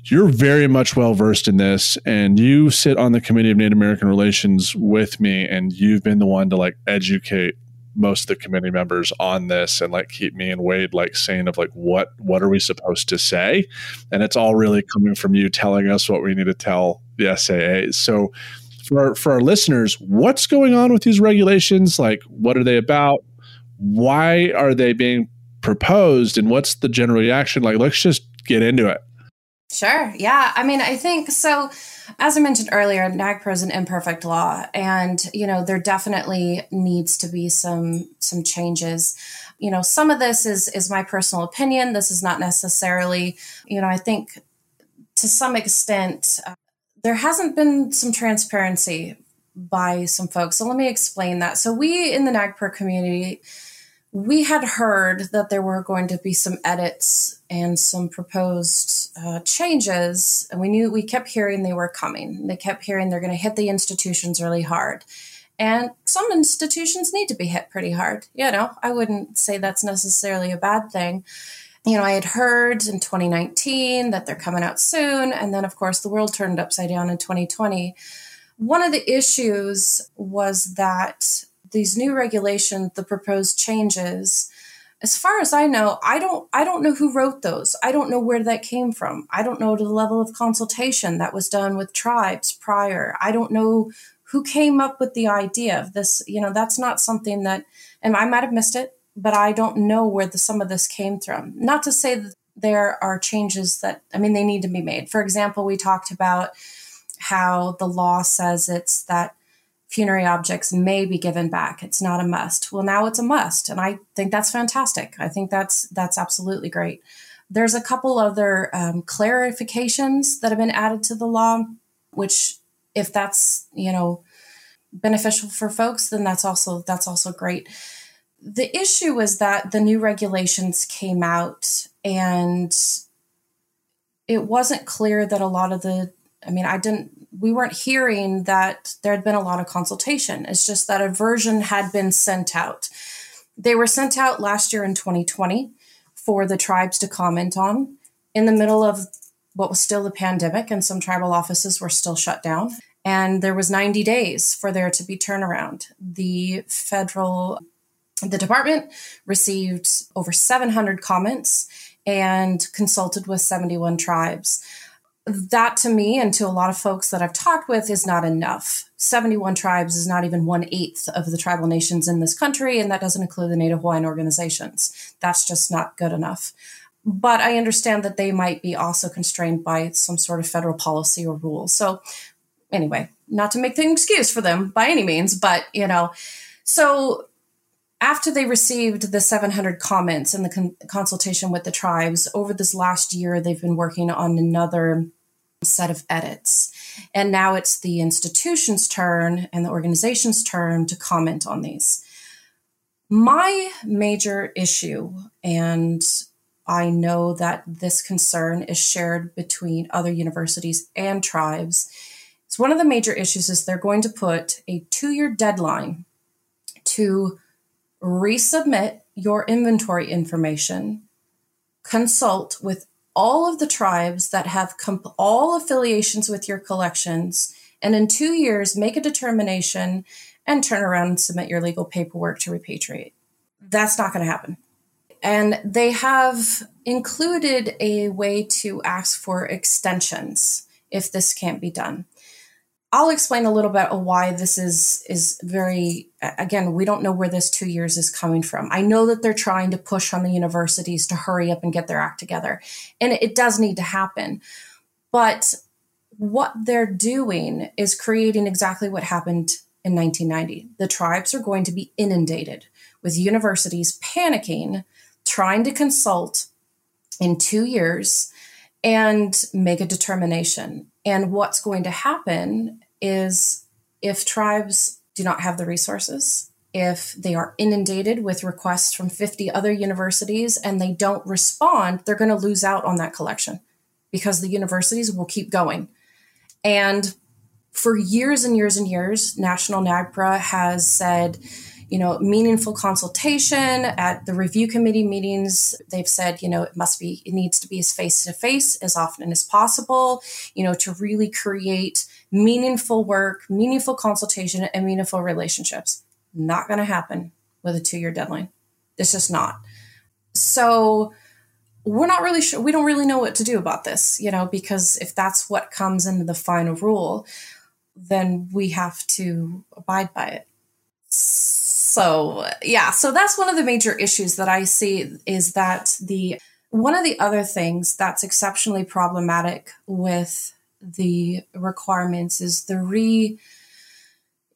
you're very much well versed in this and you sit on the committee of native american relations with me and you've been the one to like educate most of the committee members on this and like keep me and Wade like saying of like what what are we supposed to say? And it's all really coming from you telling us what we need to tell the SAAs so for our, for our listeners what's going on with these regulations? Like what are they about? Why are they being proposed? And what's the general reaction? Like let's just get into it.
Sure. Yeah. I mean i think so as I mentioned earlier, NAGPRA is an imperfect law, and you know there definitely needs to be some some changes. You know, some of this is is my personal opinion. This is not necessarily, you know, I think to some extent uh, there hasn't been some transparency by some folks. So let me explain that. So we in the NAGPRA community we had heard that there were going to be some edits and some proposed uh, changes, and we knew we kept hearing they were coming. They kept hearing they're going to hit the institutions really hard. And some institutions need to be hit pretty hard. You know, I wouldn't say that's necessarily a bad thing. You know, I had heard in 2019 that they're coming out soon. And then, of course, the world turned upside down in 2020. One of the issues was that these new regulations, the proposed changes, as far as I know, I don't I don't know who wrote those. I don't know where that came from. I don't know the level of consultation that was done with tribes prior. I don't know who came up with the idea of this. You know, that's not something that and I might have missed it, but I don't know where the, some of this came from. Not to say that there are changes that I mean they need to be made. For example, we talked about how the law says it's that funerary objects may be given back. It's not a must. Well, now it's a must, and I think that's fantastic. I think that's that's absolutely great. There's a couple other um, clarifications that have been added to the law, which, if that's you know beneficial for folks, then that's also that's also great. The issue was that the new regulations came out and it wasn't clear that a lot of the I mean, I didn't we weren't hearing that there had been a lot of consultation. It's just that a version had been sent out. They were sent out last year in 2020 for the tribes to comment on in the middle of what was still the pandemic and some tribal offices were still shut down and there was 90 days for there to be turnaround the federal the department received over 700 comments and consulted with 71 tribes that to me and to a lot of folks that I've talked with is not enough. 71 tribes is not even one eighth of the tribal nations in this country, and that doesn't include the Native Hawaiian organizations. That's just not good enough. But I understand that they might be also constrained by some sort of federal policy or rule. So, anyway, not to make the excuse for them by any means, but you know, so after they received the 700 comments and the con- consultation with the tribes over this last year they've been working on another set of edits. And now it's the institution's turn and the organization's turn to comment on these. My major issue and i know that this concern is shared between other universities and tribes it's one of the major issues is they're going to put a two-year deadline to resubmit your inventory information, consult with all of the tribes that have comp- all affiliations with your collections, and in two years make a determination and turn around and submit your legal paperwork to repatriate. That's not going to happen. And they have included a way to ask for extensions if this can't be done. I'll explain a little bit of why this is is very again, we don't know where this 2 years is coming from. I know that they're trying to push on the universities to hurry up and get their act together. And it does need to happen. But what they're doing is creating exactly what happened in 1990. The tribes are going to be inundated with universities panicking, trying to consult in 2 years and make a determination. And what's going to happen is if tribes do not have the resources, if they are inundated with requests from 50 other universities and they don't respond, they're going to lose out on that collection because the universities will keep going. And for years and years and years, National NAGPRA has said, you know, meaningful consultation at the review committee meetings. They've said, you know, it must be, it needs to be as face to face as often as possible, you know, to really create meaningful work, meaningful consultation, and meaningful relationships. Not going to happen with a two year deadline. It's just not. So, we're not really sure. We don't really know what to do about this, you know, because if that's what comes into the final rule, then we have to abide by it. Yeah, so that's one of the major issues that I see is that the one of the other things that's exceptionally problematic with the requirements is the re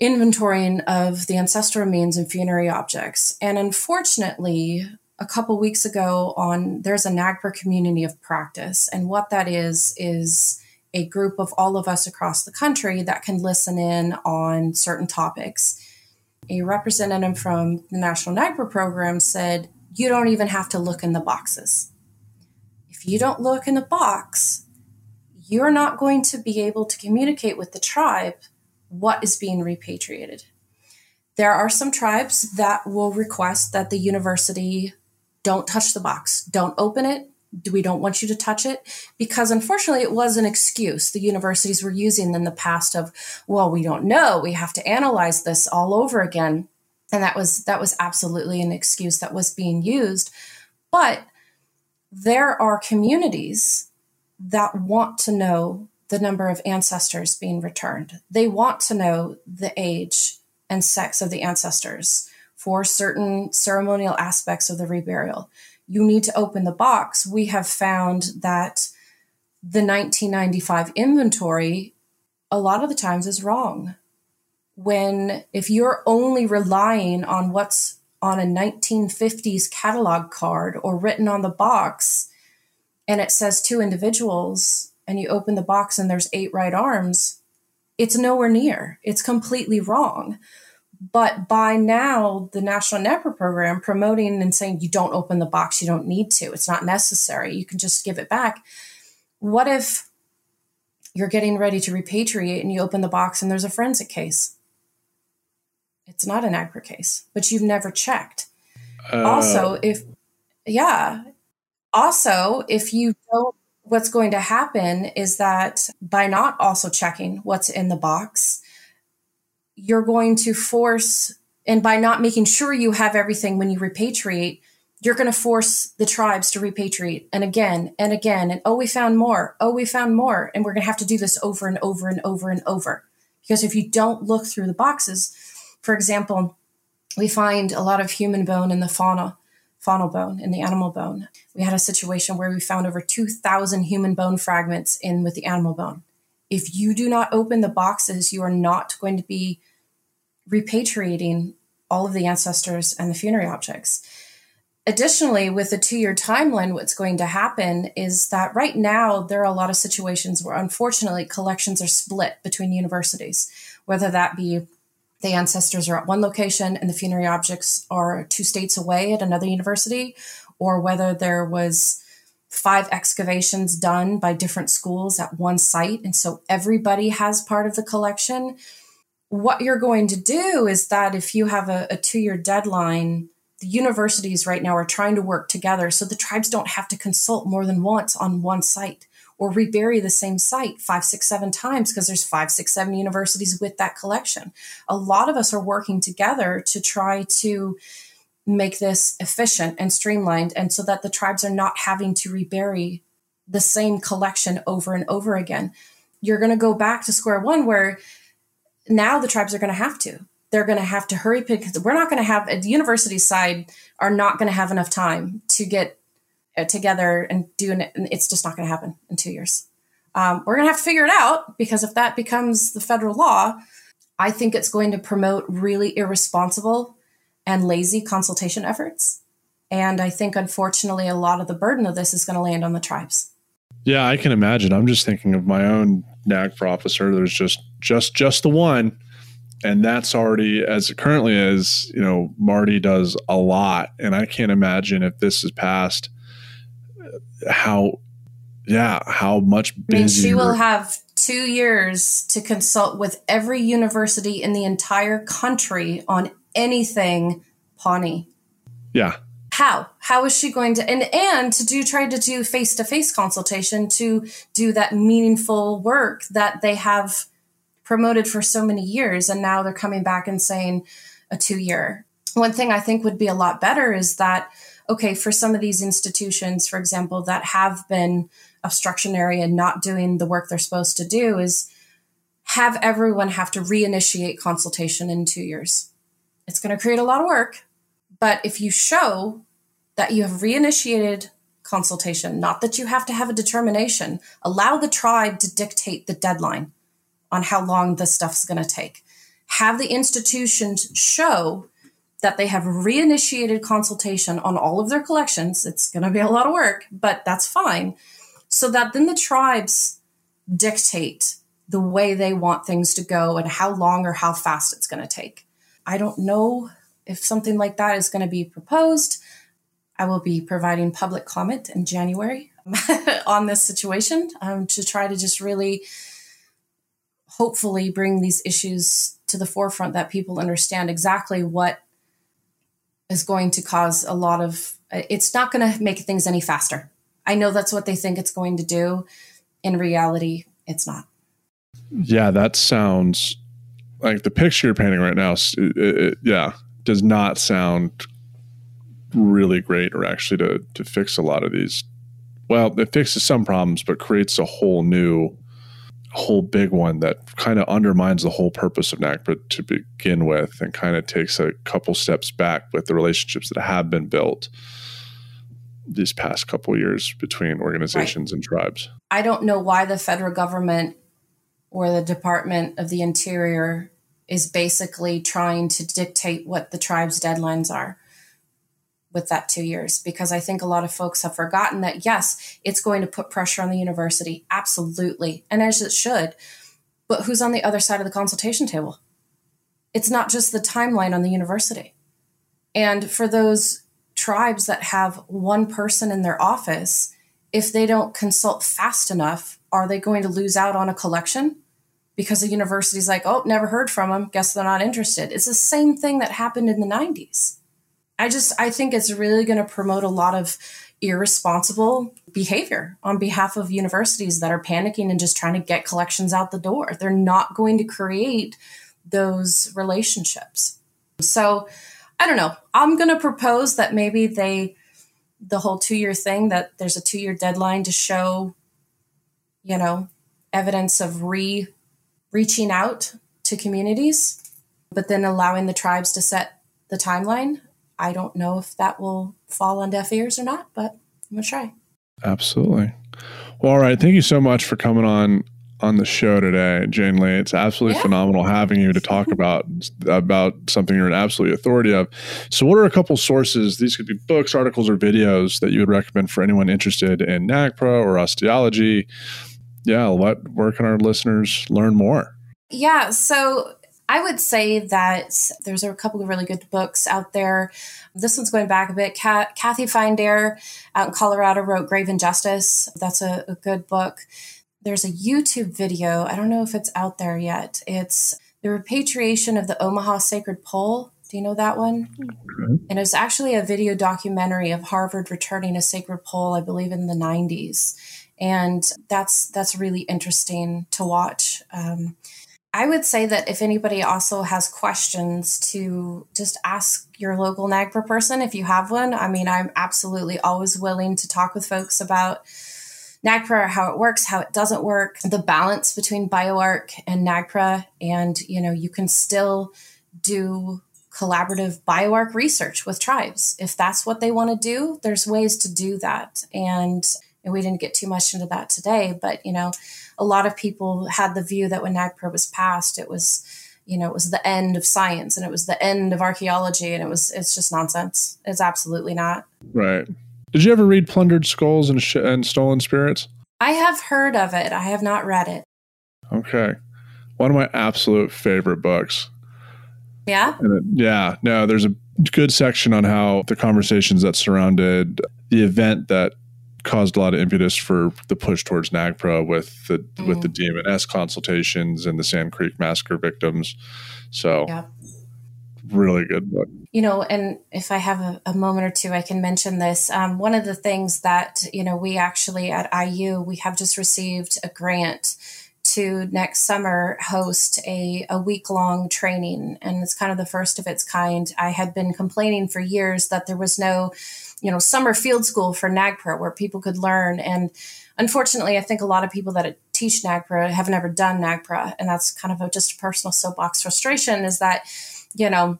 inventorying of the ancestral remains and funerary objects. And unfortunately, a couple weeks ago on there's a NAGPRA community of practice. And what that is is a group of all of us across the country that can listen in on certain topics. A representative from the National NAGPRA program said, You don't even have to look in the boxes. If you don't look in the box, you're not going to be able to communicate with the tribe what is being repatriated. There are some tribes that will request that the university don't touch the box, don't open it. We don't want you to touch it because unfortunately it was an excuse the universities were using in the past of, well, we don't know. We have to analyze this all over again. And that was that was absolutely an excuse that was being used. But there are communities that want to know the number of ancestors being returned. They want to know the age and sex of the ancestors for certain ceremonial aspects of the reburial. You need to open the box. We have found that the 1995 inventory, a lot of the times, is wrong. when if you're only relying on what's on a 1950s catalog card or written on the box and it says two individuals and you open the box and there's eight right arms, it's nowhere near. It's completely wrong. But by now, the National NAGPRA program promoting and saying you don't open the box, you don't need to, it's not necessary, you can just give it back. What if you're getting ready to repatriate and you open the box and there's a forensic case? It's not an NAGPRA case, but you've never checked. Uh, also, if, yeah, also, if you don't, what's going to happen is that by not also checking what's in the box, you're going to force, and by not making sure you have everything when you repatriate, you're going to force the tribes to repatriate and again and again. And oh, we found more. Oh, we found more. And we're going to have to do this over and over and over and over. Because if you don't look through the boxes, for example, we find a lot of human bone in the fauna faunal bone in the animal bone. We had a situation where we found over 2,000 human bone fragments in with the animal bone. If you do not open the boxes, you are not going to be repatriating all of the ancestors and the funerary objects. Additionally, with the two year timeline, what's going to happen is that right now there are a lot of situations where unfortunately collections are split between universities, whether that be the ancestors are at one location and the funerary objects are two states away at another university, or whether there was five excavations done by different schools at one site. And so everybody has part of the collection. What you're going to do is that if you have a, a two year deadline, the universities right now are trying to work together so the tribes don't have to consult more than once on one site or rebury the same site five, six, seven times because there's five, six, seven universities with that collection. A lot of us are working together to try to make this efficient and streamlined and so that the tribes are not having to rebury the same collection over and over again. You're going to go back to square one where now the tribes are going to have to. They're going to have to hurry because we're not going to have the university side are not going to have enough time to get uh, together and do it. It's just not going to happen in two years. Um, we're going to have to figure it out because if that becomes the federal law, I think it's going to promote really irresponsible and lazy consultation efforts. And I think, unfortunately, a lot of the burden of this is going to land on the tribes.
Yeah, I can imagine. I'm just thinking of my own NAGPRA officer. There's just just just the one, and that's already as it currently is. You know, Marty does a lot, and I can't imagine if this is passed how yeah how much
I mean, she will have two years to consult with every university in the entire country on anything Pawnee.
Yeah.
How? How is she going to and and to do try to do face to face consultation to do that meaningful work that they have promoted for so many years and now they're coming back and saying a two year. One thing I think would be a lot better is that okay, for some of these institutions, for example, that have been obstructionary and not doing the work they're supposed to do, is have everyone have to reinitiate consultation in two years. It's going to create a lot of work, but if you show that you have reinitiated consultation, not that you have to have a determination, allow the tribe to dictate the deadline on how long this stuff's going to take. Have the institutions show that they have reinitiated consultation on all of their collections. It's going to be a lot of work, but that's fine. So that then the tribes dictate the way they want things to go and how long or how fast it's going to take. I don't know if something like that is going to be proposed. I will be providing public comment in January *laughs* on this situation um, to try to just really hopefully bring these issues to the forefront that people understand exactly what is going to cause a lot of it's not going to make things any faster. I know that's what they think it's going to do. In reality, it's not.
Yeah, that sounds like the picture you're painting right now. It, it, yeah, does not sound really great, or actually to to fix a lot of these. Well, it fixes some problems, but creates a whole new whole big one that kind of undermines the whole purpose of NAGPRA to begin with and kind of takes a couple steps back with the relationships that have been built these past couple years between organizations right. and tribes.
I don't know why the federal government or the Department of the Interior is basically trying to dictate what the tribe's deadlines are with that two years because I think a lot of folks have forgotten that yes, it's going to put pressure on the university, absolutely, and as it should. But who's on the other side of the consultation table? It's not just the timeline on the university. And for those tribes that have one person in their office, if they don't consult fast enough, are they going to lose out on a collection? Because the university's like, oh, never heard from them. Guess they're not interested. It's the same thing that happened in the 90s. I just, I think it's really going to promote a lot of irresponsible behavior on behalf of universities that are panicking and just trying to get collections out the door. They're not going to create those relationships. So I don't know. I'm going to propose that maybe they, the whole two year thing, that there's a two year deadline to show, you know, evidence of re reaching out to communities, but then allowing the tribes to set the timeline. I don't know if that will fall on deaf ears or not, but I'm going to try.
Absolutely. Well, all right. Thank you so much for coming on on the show today, Jayne-Leigh. It's absolutely yeah. phenomenal having you to talk about about something you're an absolute authority of. So, what are a couple sources? These could be books, articles, or videos that you would recommend for anyone interested in NAGPRA or osteology. Yeah, what where can our listeners learn more?
Yeah, so I would say that there's a couple of really good books out there. This one's going back a bit. Kathy Fine-Dare out in Colorado wrote Grave Injustice. That's a, a good book there's a YouTube video. I don't know if it's out there yet. It's the repatriation of the Omaha Sacred Pole. Do you know that one? Okay. And it's actually a video documentary of Harvard returning a sacred pole, I believe, in the 90s. And that's that's really interesting to watch. Um, I would say that if anybody also has questions, to just ask your local NAGPRA person if you have one. I mean, I'm absolutely always willing to talk with folks about NAGPRA, how it works, how it doesn't work, the balance between BioArc and NAGPRA. And, you know, you can still do collaborative BioArc research with tribes. If that's what they want to do, there's ways to do that. And, and we didn't get too much into that today, but, you know, a lot of people had the view that when NAGPRA was passed, it was, you know, it was the end of science and it was the end of archaeology and it was, it's just nonsense. It's absolutely not.
Right. Did you ever read Plundered Skulls and, Sh- and Stolen Spirits?
I have heard of it. I have not read it.
Okay. One of my absolute favorite books.
Yeah?
It, yeah. No, there's a good section on how the conversations that surrounded the event that caused a lot of impetus for the push towards NAGPRA with the mm. with the DMNS consultations and the Sand Creek massacre victims. So yeah really good book.
You know, and if I have a, a moment or two, I can mention this. Um, one of the things that, you know, we actually at IU, we have just received a grant to next summer host a, a week long training. And it's kind of the first of its kind. I had been complaining for years that there was no, you know, summer field school for NAGPRA where people could learn. And unfortunately, I think a lot of people that teach NAGPRA have never done NAGPRA. And that's kind of a, just a personal soapbox frustration is that you know,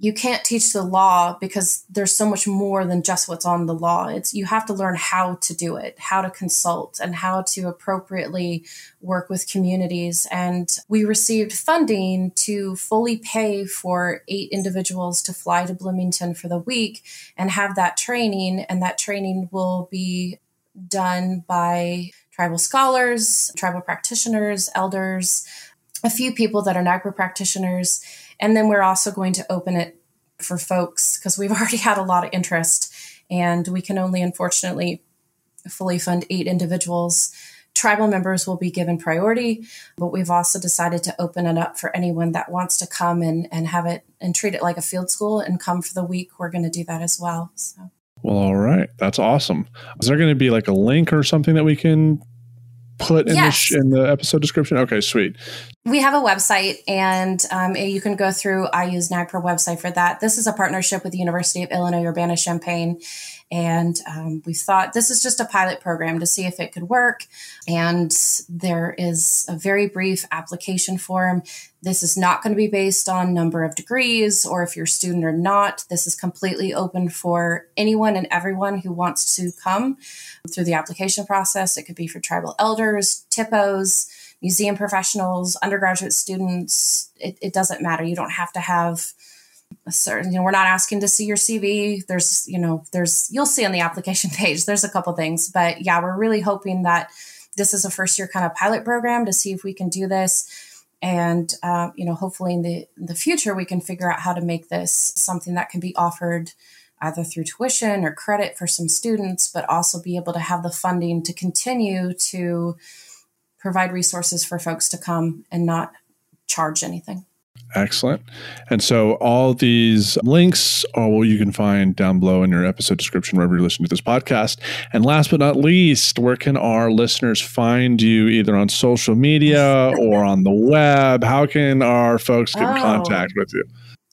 you can't teach the law because there's so much more than just what's on the law. It's you have to learn how to do it, how to consult and how to appropriately work with communities. And we received funding to fully pay for eight individuals to fly to Bloomington for the week and have that training. And that training will be done by tribal scholars, tribal practitioners, elders, a few people that are NAGPRA practitioners and then we're also going to open it for folks because we've *laughs* already had a lot of interest and we can only unfortunately fully fund eight individuals. Tribal members will be given priority, but we've also decided to open it up for anyone that wants to come and, and have it and treat it like a field school and come for the week. We're going to do that as well. So.
Well, all right. That's awesome. Is there going to be like a link or something that we can put in, yes. the, in the episode description? Okay, sweet.
We have a website, and um, you can go through IU NAGPRA website for that. This is a partnership with the University of Illinois Urbana Champaign, and um, we thought this is just a pilot program to see if it could work. And there is a very brief application form. This is not going to be based on number of degrees or if you're a student or not. This is completely open for anyone and everyone who wants to come through the application process. It could be for tribal elders, THPOs, museum professionals, undergraduate students, it, it doesn't matter. You don't have to have certain, you know, we're not asking to see your CV. There's, you know, there's, you'll see on the *laughs* application page, there's a couple things, but yeah, we're really hoping that this is a first year kind of pilot program to see if we can do this. And, uh, you know, hopefully in the, in the future, we can figure out how to make this something that can be offered either through tuition or credit for some students, but also be able to have the funding to continue to provide resources for folks to come and not charge anything.
Excellent. And so all these links uh, are what you can find down below in your episode description wherever you're listening to this podcast. And last but not least, where can our listeners find you either on social media or on the web? How can our folks get oh. in contact with you?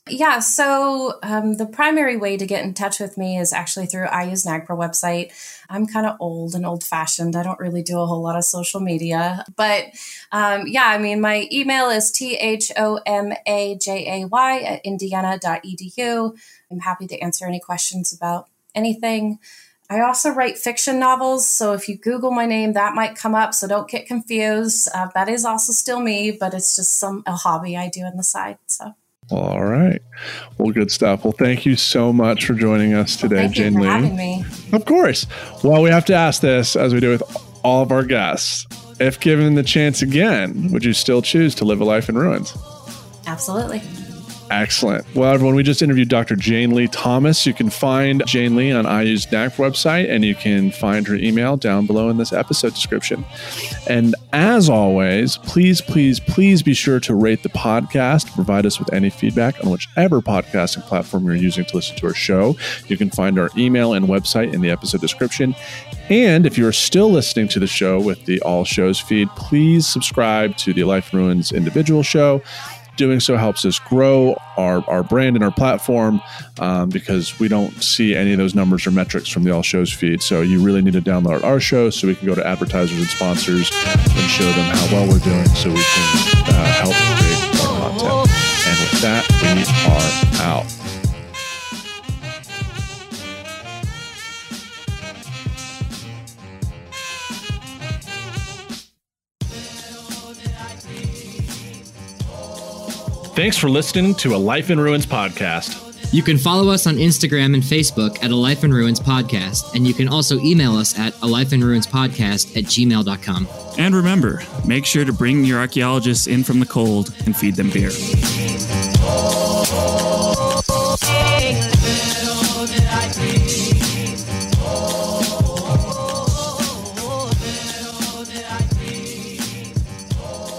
Yeah, so um, the primary way to get in touch with me is actually through IU's NAGPRA website. I'm kind of old and old fashioned. I don't really do a whole lot of social media. But um, yeah, I mean, my email is T H O M A J A Y at indiana.edu. I'm happy to answer any questions about anything. I also write fiction novels. So if you Google my name, that might come up. So don't get confused. Uh, that is also still me, but it's just some a hobby I do on the side. So.
All right. Well, good stuff. Well, thank you so much for joining us today,
well, Jayne-Leigh.
Having
me.
Of course. Well, we have to ask this as we do with all of our guests. If given the chance again, would you still choose to live a life in ruins?
Absolutely.
Excellent. Well, everyone, we just interviewed Dr. Jayne-Leigh Thomas. You can find Jayne-Leigh on IU's NAGPRA website, and you can find her email down below in this episode description. And as always, please, please, please be sure to rate the podcast. Provide us with any feedback on whichever podcasting platform you're using to listen to our show. You can find our email and website in the episode description. And if you are still listening to the show with the All Shows feed, please subscribe to the Life Ruins individual show. Doing so helps us grow our, our brand and our platform um, because we don't see any of those numbers or metrics from the All Shows feed. So you really need to download our show so we can go to advertisers and sponsors and show them how well we're doing so we can uh, help create more content. And with that, we are out. Thanks for listening to a Life in Ruins podcast.
You can follow us on Instagram and Facebook at A Life in Ruins Podcast, and you can also email us at a life in ruins podcast at gmail.com.
And remember, make sure to bring your archaeologists in from the cold and feed them beer.